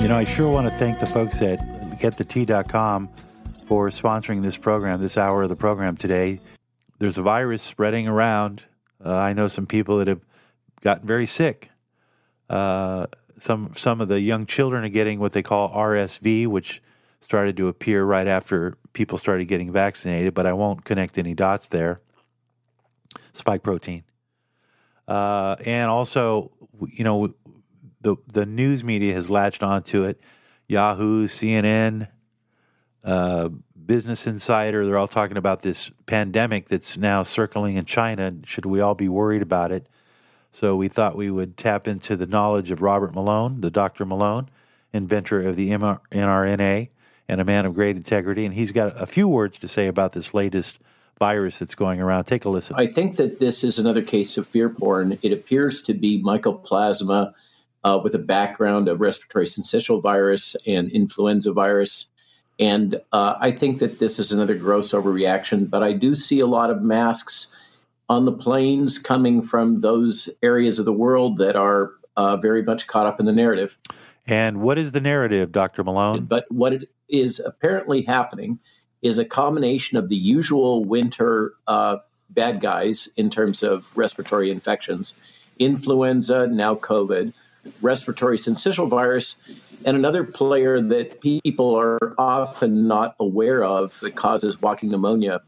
You know, I sure want to thank the folks at GetTheTea.com for sponsoring this program, this hour of the program today. There's a virus spreading around. Uh, I know some people that have gotten very sick. Uh, some some of the young children are getting what they call RSV, which started to appear right after people started getting vaccinated. But I won't connect any dots there. Spike protein, uh, and also, you know, the the news media has latched onto it. Yahoo, CNN, uh, Business Insider, they're all talking about this pandemic that's now circling in China. Should we all be worried about it? So we thought we would tap into the knowledge of Robert Malone, the Dr. Malone, inventor of the mRNA and a man of great integrity. And he's got a few words to say about this latest virus that's going around. Take a listen. I think that this is another case of fear porn. It appears to be mycoplasma uh, with a background of respiratory syncytial virus and influenza virus. And uh, I think that this is another gross overreaction, but I do see a lot of masks on the planes coming from those areas of the world that are uh, very much caught up in the narrative. And what is the narrative, Dr. Malone? But what it is apparently happening is a combination of the usual winter uh, bad guys in terms of respiratory infections, influenza, now COVID, respiratory syncytial virus, and another player that people are often not aware of that causes walking pneumonia,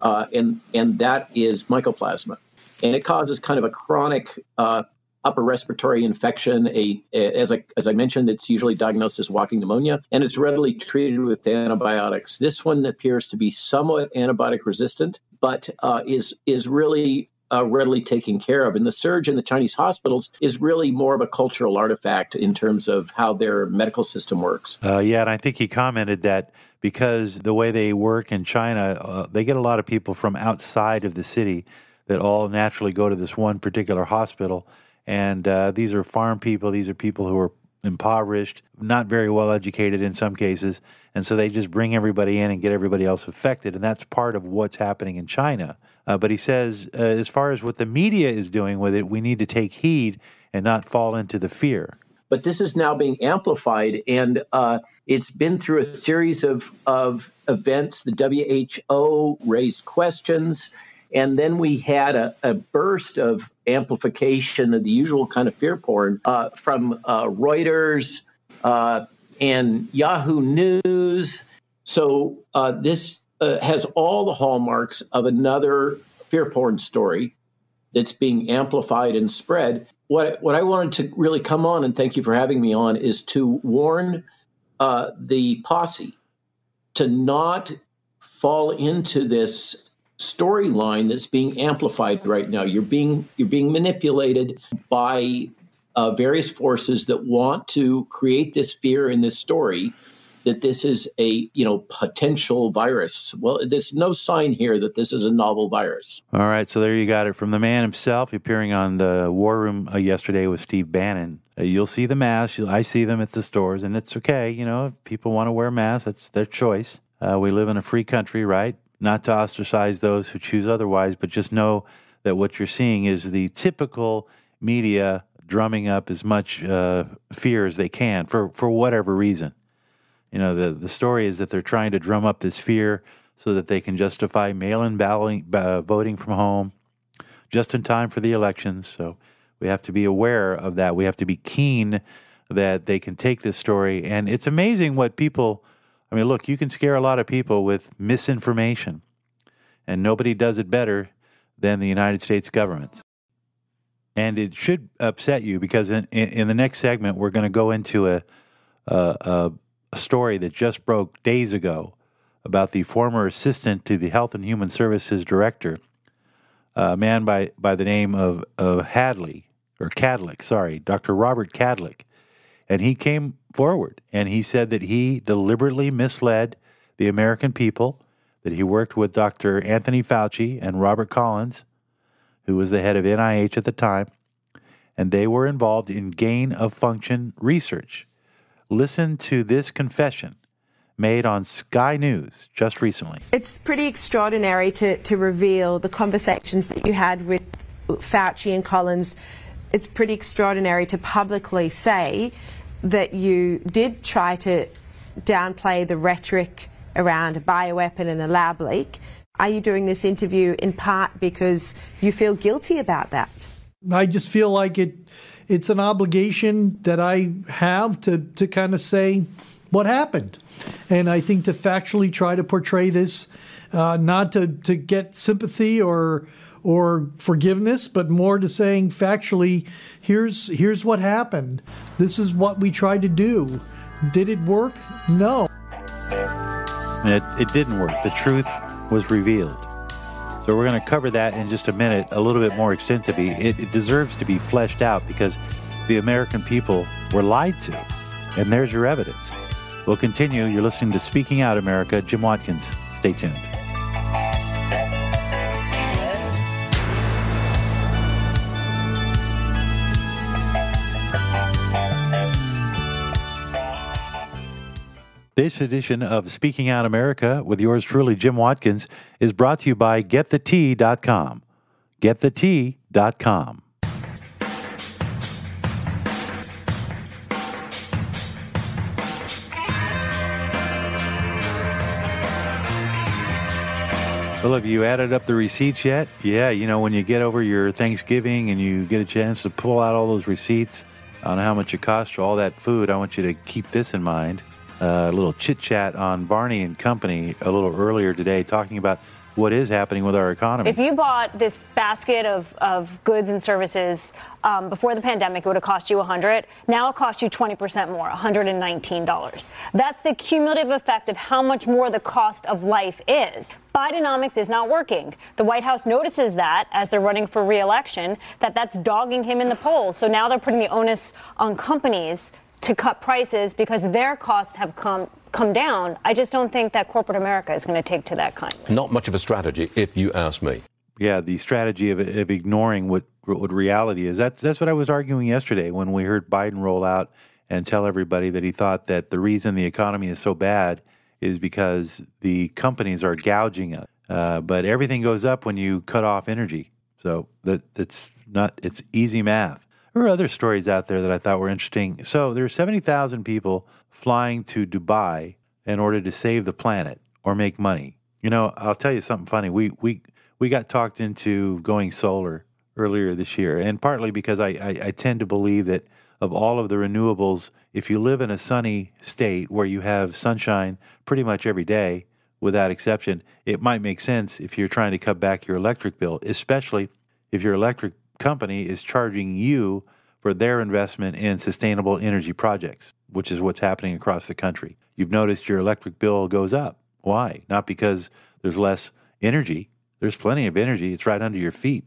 uh, and and that is mycoplasma, and it causes kind of a chronic uh, upper respiratory infection. A, a, as I as I mentioned, it's usually diagnosed as walking pneumonia, and it's readily treated with antibiotics. This one appears to be somewhat antibiotic resistant, but uh, is is really uh, readily taken care of. And the surge in the Chinese hospitals is really more of a cultural artifact in terms of how their medical system works. Uh, yeah, and I think he commented that because the way they work in China, uh, they get a lot of people from outside of the city that all naturally go to this one particular hospital. And uh, these are farm people, these are people who are impoverished, not very well educated in some cases. And so they just bring everybody in and get everybody else affected. And that's part of what's happening in China. Uh, but he says, uh, as far as what the media is doing with it, we need to take heed and not fall into the fear. But this is now being amplified, and uh, it's been through a series of, of events. The WHO raised questions, and then we had a, a burst of amplification of the usual kind of fear porn uh, from uh, Reuters uh, and Yahoo News. So this uh, has all the hallmarks of another fear porn story that's being amplified and spread. What what I wanted to really come on and thank you for having me on is to warn uh, the posse to not fall into this storyline that's being amplified right now. You're being you're being manipulated by uh, various forces that want to create this fear in this story that this is a you know potential virus. Well, there's no sign here that this is a novel virus. All right, so there you got it from the man himself, appearing on the War Room uh, yesterday with Steve Bannon. Uh, you'll see the masks. I see them at the stores, and it's okay. You know, if people want to wear masks, that's their choice. Uh, we live in a free country, right? Not to ostracize those who choose otherwise, but just know that what you're seeing is the typical media drumming up as much uh, fear as they can for, for whatever reason. You know, the, the story is that they're trying to drum up this fear so that they can justify mail in uh, voting from home just in time for the elections. So we have to be aware of that. We have to be keen that they can take this story. And it's amazing what people, I mean, look, you can scare a lot of people with misinformation, and nobody does it better than the United States government. And it should upset you because in, in, in the next segment, we're going to go into a, a, a a story that just broke days ago about the former assistant to the Health and Human Services Director, a man by, by the name of, of Hadley, or Kadlec, sorry, Dr. Robert Kadlec. And he came forward and he said that he deliberately misled the American people, that he worked with Dr. Anthony Fauci and Robert Collins, who was the head of NIH at the time, and they were involved in gain of function research. Listen to this confession made on Sky News just recently. It's pretty extraordinary to, to reveal the conversations that you had with Fauci and Collins. It's pretty extraordinary to publicly say that you did try to downplay the rhetoric around a bioweapon and a lab leak. Are you doing this interview in part because you feel guilty about that? I just feel like it it's an obligation that I have to to kind of say what happened. And I think to factually try to portray this uh, not to, to get sympathy or or forgiveness, but more to saying factually, here's here's what happened. This is what we tried to do. Did it work? No. It, it didn't work. The truth was revealed. So we're going to cover that in just a minute, a little bit more extensively. It, it deserves to be fleshed out because the American people were lied to, and there's your evidence. We'll continue. You're listening to Speaking Out America. Jim Watkins. Stay tuned. This edition of Speaking Out America with yours truly, Jim Watkins, is brought to you by GetTheTea.com. GetTheTea.com. Well, have you added up the receipts yet? Yeah, you know, when you get over your Thanksgiving and you get a chance to pull out all those receipts on how much it costs for all that food, I want you to keep this in mind a little chit chat on Varney and Company a little earlier today, talking about what is happening with our economy. If you bought this basket of, of goods and services um, before the pandemic, it would have cost you 100. Now it costs you 20% more, $119. That's the cumulative effect of how much more the cost of life is. Bidenomics is not working. The White House notices that as they're running for reelection, that that's dogging him in the polls. So now they're putting the onus on companies to cut prices because their costs have come come down. I just don't think that corporate America is going to take to that kind. Not much of a strategy, if you ask me. Yeah, the strategy of, of ignoring what what reality is. That's that's what I was arguing yesterday when we heard Biden roll out and tell everybody that he thought that the reason the economy is so bad is because the companies are gouging us. Uh, but everything goes up when you cut off energy. So that that's not it's easy math. There are other stories out there that I thought were interesting. So there are 70,000 people flying to Dubai in order to save the planet or make money. You know, I'll tell you something funny. We we we got talked into going solar earlier this year, and partly because I, I, I tend to believe that of all of the renewables, if you live in a sunny state where you have sunshine pretty much every day, without exception, it might make sense if you're trying to cut back your electric bill, especially if your electric company is charging you for their investment in sustainable energy projects, which is what's happening across the country. You've noticed your electric bill goes up. Why? Not because there's less energy. There's plenty of energy. It's right under your feet.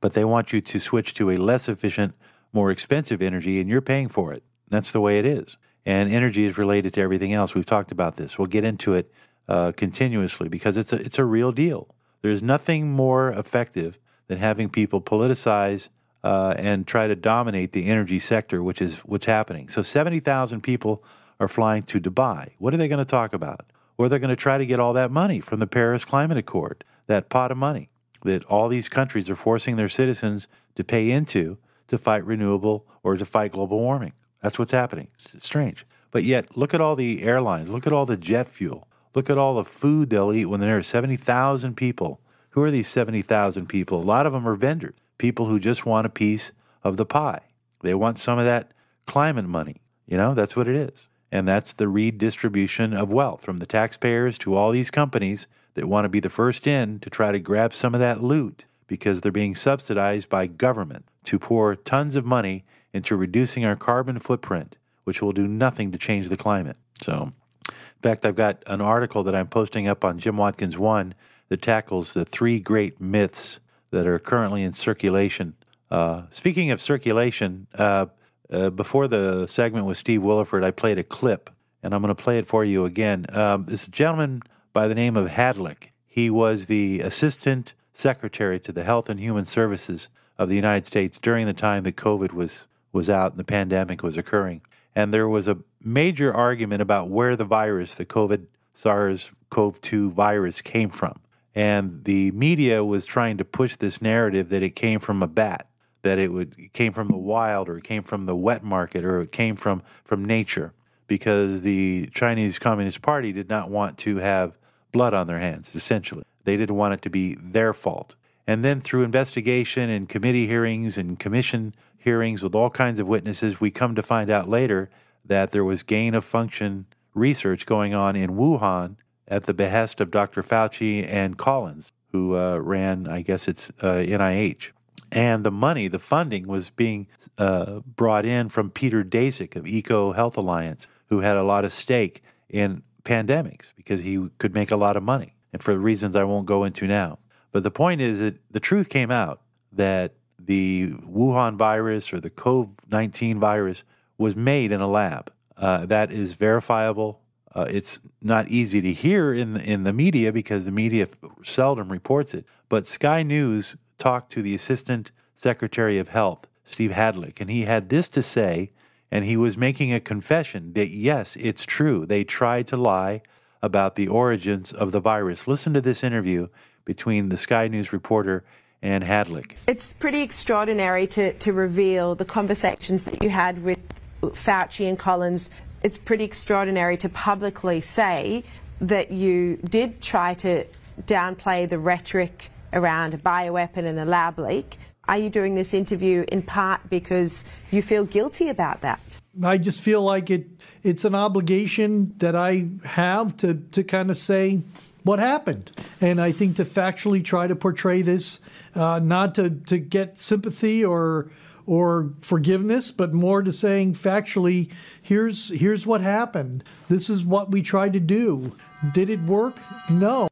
But they want you to switch to a less efficient, more expensive energy, and you're paying for it. That's the way it is. And energy is related to everything else. We've talked about this. We'll get into it uh, continuously because it's a, it's a real deal. There's nothing more effective than having people politicize uh, and try to dominate the energy sector, which is what's happening. So 70,000 people are flying to Dubai. What are they going to talk about? Or they're going to try to get all that money from the Paris Climate Accord, that pot of money that all these countries are forcing their citizens to pay into to fight renewable or to fight global warming. That's what's happening. It's strange. But yet, look at all the airlines, look at all the jet fuel, look at all the food they'll eat when there are 70,000 people who are these 70,000 people? A lot of them are vendors, people who just want a piece of the pie. They want some of that climate money. You know, that's what it is. And that's the redistribution of wealth from the taxpayers to all these companies that want to be the first in to try to grab some of that loot because they're being subsidized by government to pour tons of money into reducing our carbon footprint, which will do nothing to change the climate. So, in fact, I've got an article that I'm posting up on Jim Watkins One that tackles the three great myths that are currently in circulation. Uh, speaking of circulation, uh, uh, before the segment with Steve Williford, I played a clip, and I'm going to play it for you again. Um, this gentleman by the name of Hadlick, he was the assistant secretary to the Health and Human Services of the United States during the time that COVID was was out and the pandemic was occurring. And there was a major argument about where the virus, the COVID SARS CoV 2 virus, came from. And the media was trying to push this narrative that it came from a bat, that it would it came from the wild or it came from the wet market or it came from from nature because the Chinese Communist Party did not want to have blood on their hands essentially. They didn't want it to be their fault. And then through investigation and committee hearings and commission hearings with all kinds of witnesses we come to find out later that there was gain of function research going on in Wuhan at the behest of Dr. Fauci and Collins who uh, ran I guess it's uh, NIH and the money, the funding was being uh, brought in from Peter Daszak of Eco Health Alliance, who had a lot of stake in pandemics because he could make a lot of money, and for reasons I won't go into now. But the point is that the truth came out that the Wuhan virus or the COVID 19 virus was made in a lab. Uh, that is verifiable. Uh, it's not easy to hear in the, in the media because the media seldom reports it. But Sky News talked to the Assistant Secretary of Health, Steve Hadlick, and he had this to say, and he was making a confession that yes, it's true. They tried to lie about the origins of the virus. Listen to this interview between the Sky News reporter and Hadlick. It's pretty extraordinary to, to reveal the conversations that you had with Fauci and Collins. It's pretty extraordinary to publicly say that you did try to downplay the rhetoric around a bioweapon and a lab leak. Are you doing this interview in part because you feel guilty about that? I just feel like it it's an obligation that I have to to kind of say what happened. And I think to factually try to portray this, uh, not to, to get sympathy or or forgiveness, but more to saying factually, here's here's what happened. This is what we tried to do. Did it work? No.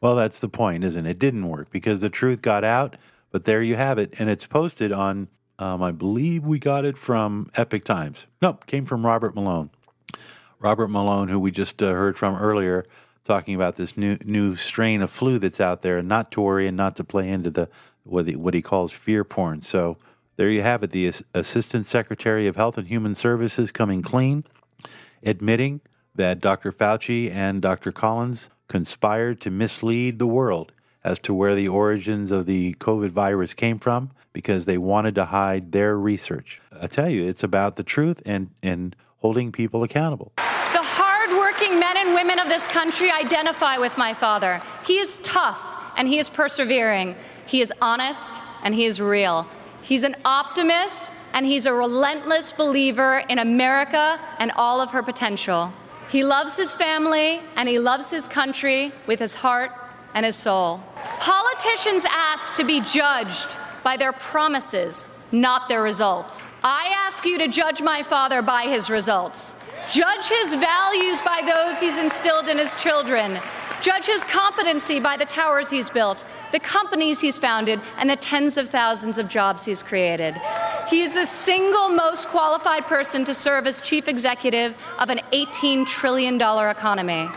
Well, that's the point, isn't it? It didn't work because the truth got out, but there you have it. And it's posted on, um, I believe we got it from Epoch Times. Nope, came from Robert Malone. Robert Malone, who we just uh, heard from earlier, talking about this new new strain of flu that's out there, and not to worry and not to play into the what he, what he calls fear porn. So there you have it. The Assistant Secretary of Health and Human Services coming clean, admitting that Dr. Fauci and Dr. Collins conspired to mislead the world as to where the origins of the COVID virus came from because they wanted to hide their research. I tell you, it's about the truth and, and holding people accountable. Women of this country identify with my father. He is tough and he is persevering. He is honest and he is real. He's an optimist and he's a relentless believer in America and all of her potential. He loves his family and he loves his country with his heart and his soul. Politicians ask to be judged by their promises, not their results. I ask you to judge my father by his results. Judge his values by those he's instilled in his children. Judge his competency by the towers he's built, the companies he's founded, and the tens of thousands of jobs he's created. He is the single most qualified person to serve as chief executive of an $18 trillion economy.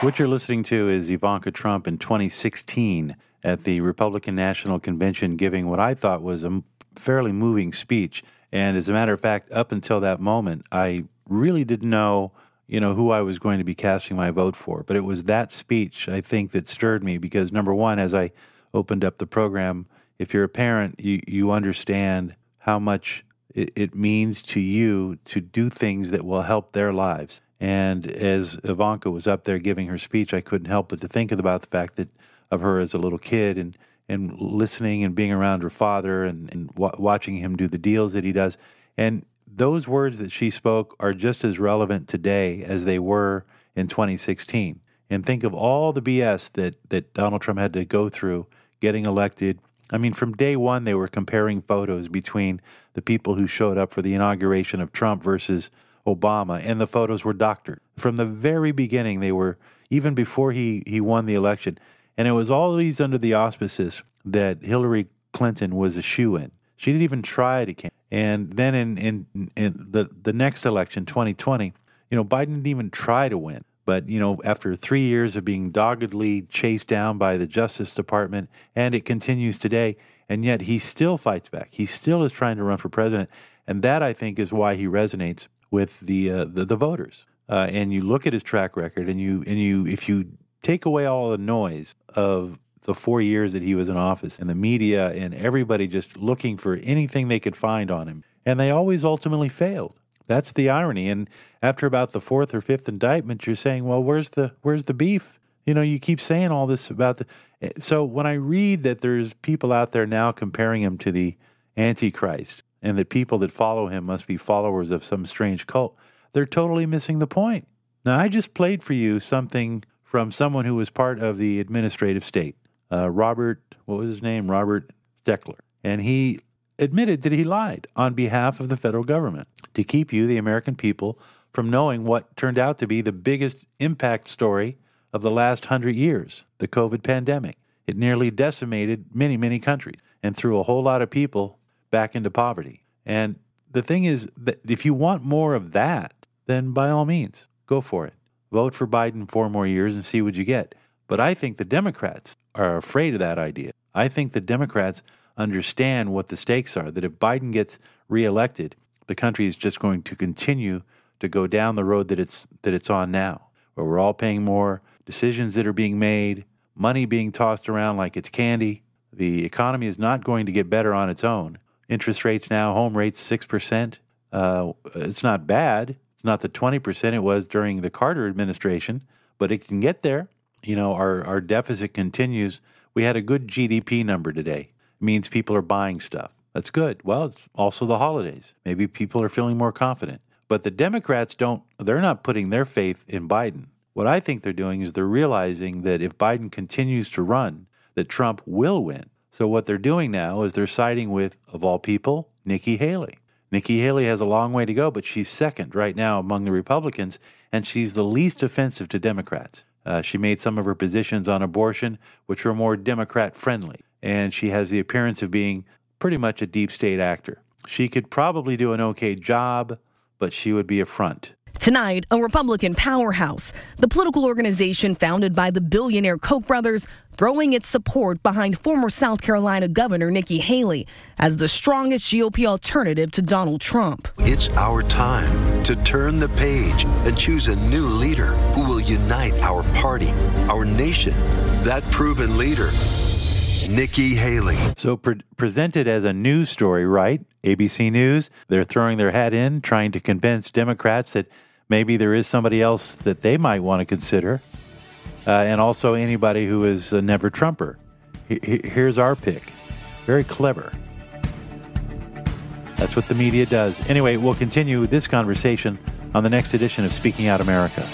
What you're listening to is Ivanka Trump in 2016 at the Republican National Convention giving what I thought was a fairly moving speech. And as a matter of fact, up until that moment, I really didn't know you know, who I was going to be casting my vote for. But it was that speech, I think, that stirred me because number one, as I opened up the program, if you're a parent, you, you understand how much it, it means to you to do things that will help their lives. And as Ivanka was up there giving her speech, I couldn't help but to think about the fact that of her as a little kid and and listening and being around her father and, and w- watching him do the deals that he does. And those words that she spoke are just as relevant today as they were in 2016. And think of all the BS that, that Donald Trump had to go through getting elected. I mean, from day one, they were comparing photos between the people who showed up for the inauguration of Trump versus Obama, and the photos were doctored. From the very beginning, they were, even before he, he won the election. And it was always under the auspices that Hillary Clinton was a shoe in. She didn't even try to campaign. And then in, in, in the, the next election, 2020, you know, Biden didn't even try to win. But, you know, after three years of being doggedly chased down by the Justice Department, and it continues today, and yet he still fights back. He still is trying to run for president. And that, I think, is why he resonates with the, uh, the, the, voters. Uh, and you look at his track record, and you, and you, if you take away all the noise of the four years that he was in office, and the media and everybody just looking for anything they could find on him. And they always ultimately failed. That's the irony. And after about the fourth or fifth indictment, you're saying, well, where's the where's the beef? You know, you keep saying all this about the. Eh, so when I read that there's people out there now comparing him to the Antichrist, and that people that follow him must be followers of some strange cult, they're totally missing the point. Now, I just played for you something from someone who was part of the administrative state, uh, Robert, what was his name? Robert Steckler. And he admitted that he lied on behalf of the federal government to keep you, the American people, from knowing what turned out to be the biggest impact story of the last hundred years the COVID pandemic. It nearly decimated many, many countries and threw a whole lot of people back into poverty. And the thing is that if you want more of that, then by all means, go for it. Vote for Biden four more years and see what you get. But I think the Democrats are afraid of that idea. I think the Democrats understand what the stakes are that if Biden gets reelected, the country is just going to continue to go down the road that it's that it's on now, where we're all paying more, decisions that are being made, money being tossed around like it's candy. The economy is not going to get better on its own. Interest rates now, home rates six percent. Uh, it's not bad. It's not the twenty percent it was during the Carter administration, but it can get there. You know, our our deficit continues. We had a good GDP number today It means people are buying stuff. That's good. Well, it's also the holidays. Maybe people are feeling more confident. But the Democrats don't, they're not putting their faith in Biden. What I think they're doing is they're realizing that if Biden continues to run, that Trump will win. So what they're doing now is they're siding with, of all people, Nikki Haley. Nikki Haley has a long way to go, but she's second right now among the Republicans, and she's the least offensive to Democrats. Uh, she made some of her positions on abortion, which were more Democrat friendly and she has the appearance of being pretty much a deep state actor. She could probably do an okay job, but she would be a front. Tonight, a Republican powerhouse, the political organization founded by the billionaire Koch brothers, throwing its support behind former South Carolina Governor Nikki Haley as the strongest GOP alternative to Donald Trump. It's our time to turn the page and choose a new leader who will unite our party, our nation. That proven leader Nikki Haley. So pre- presented as a news story, right? ABC News, they're throwing their hat in, trying to convince Democrats that maybe there is somebody else that they might want to consider, uh, and also anybody who is a never Trumper. Here's our pick. Very clever. That's what the media does. Anyway, we'll continue this conversation on the next edition of Speaking Out America.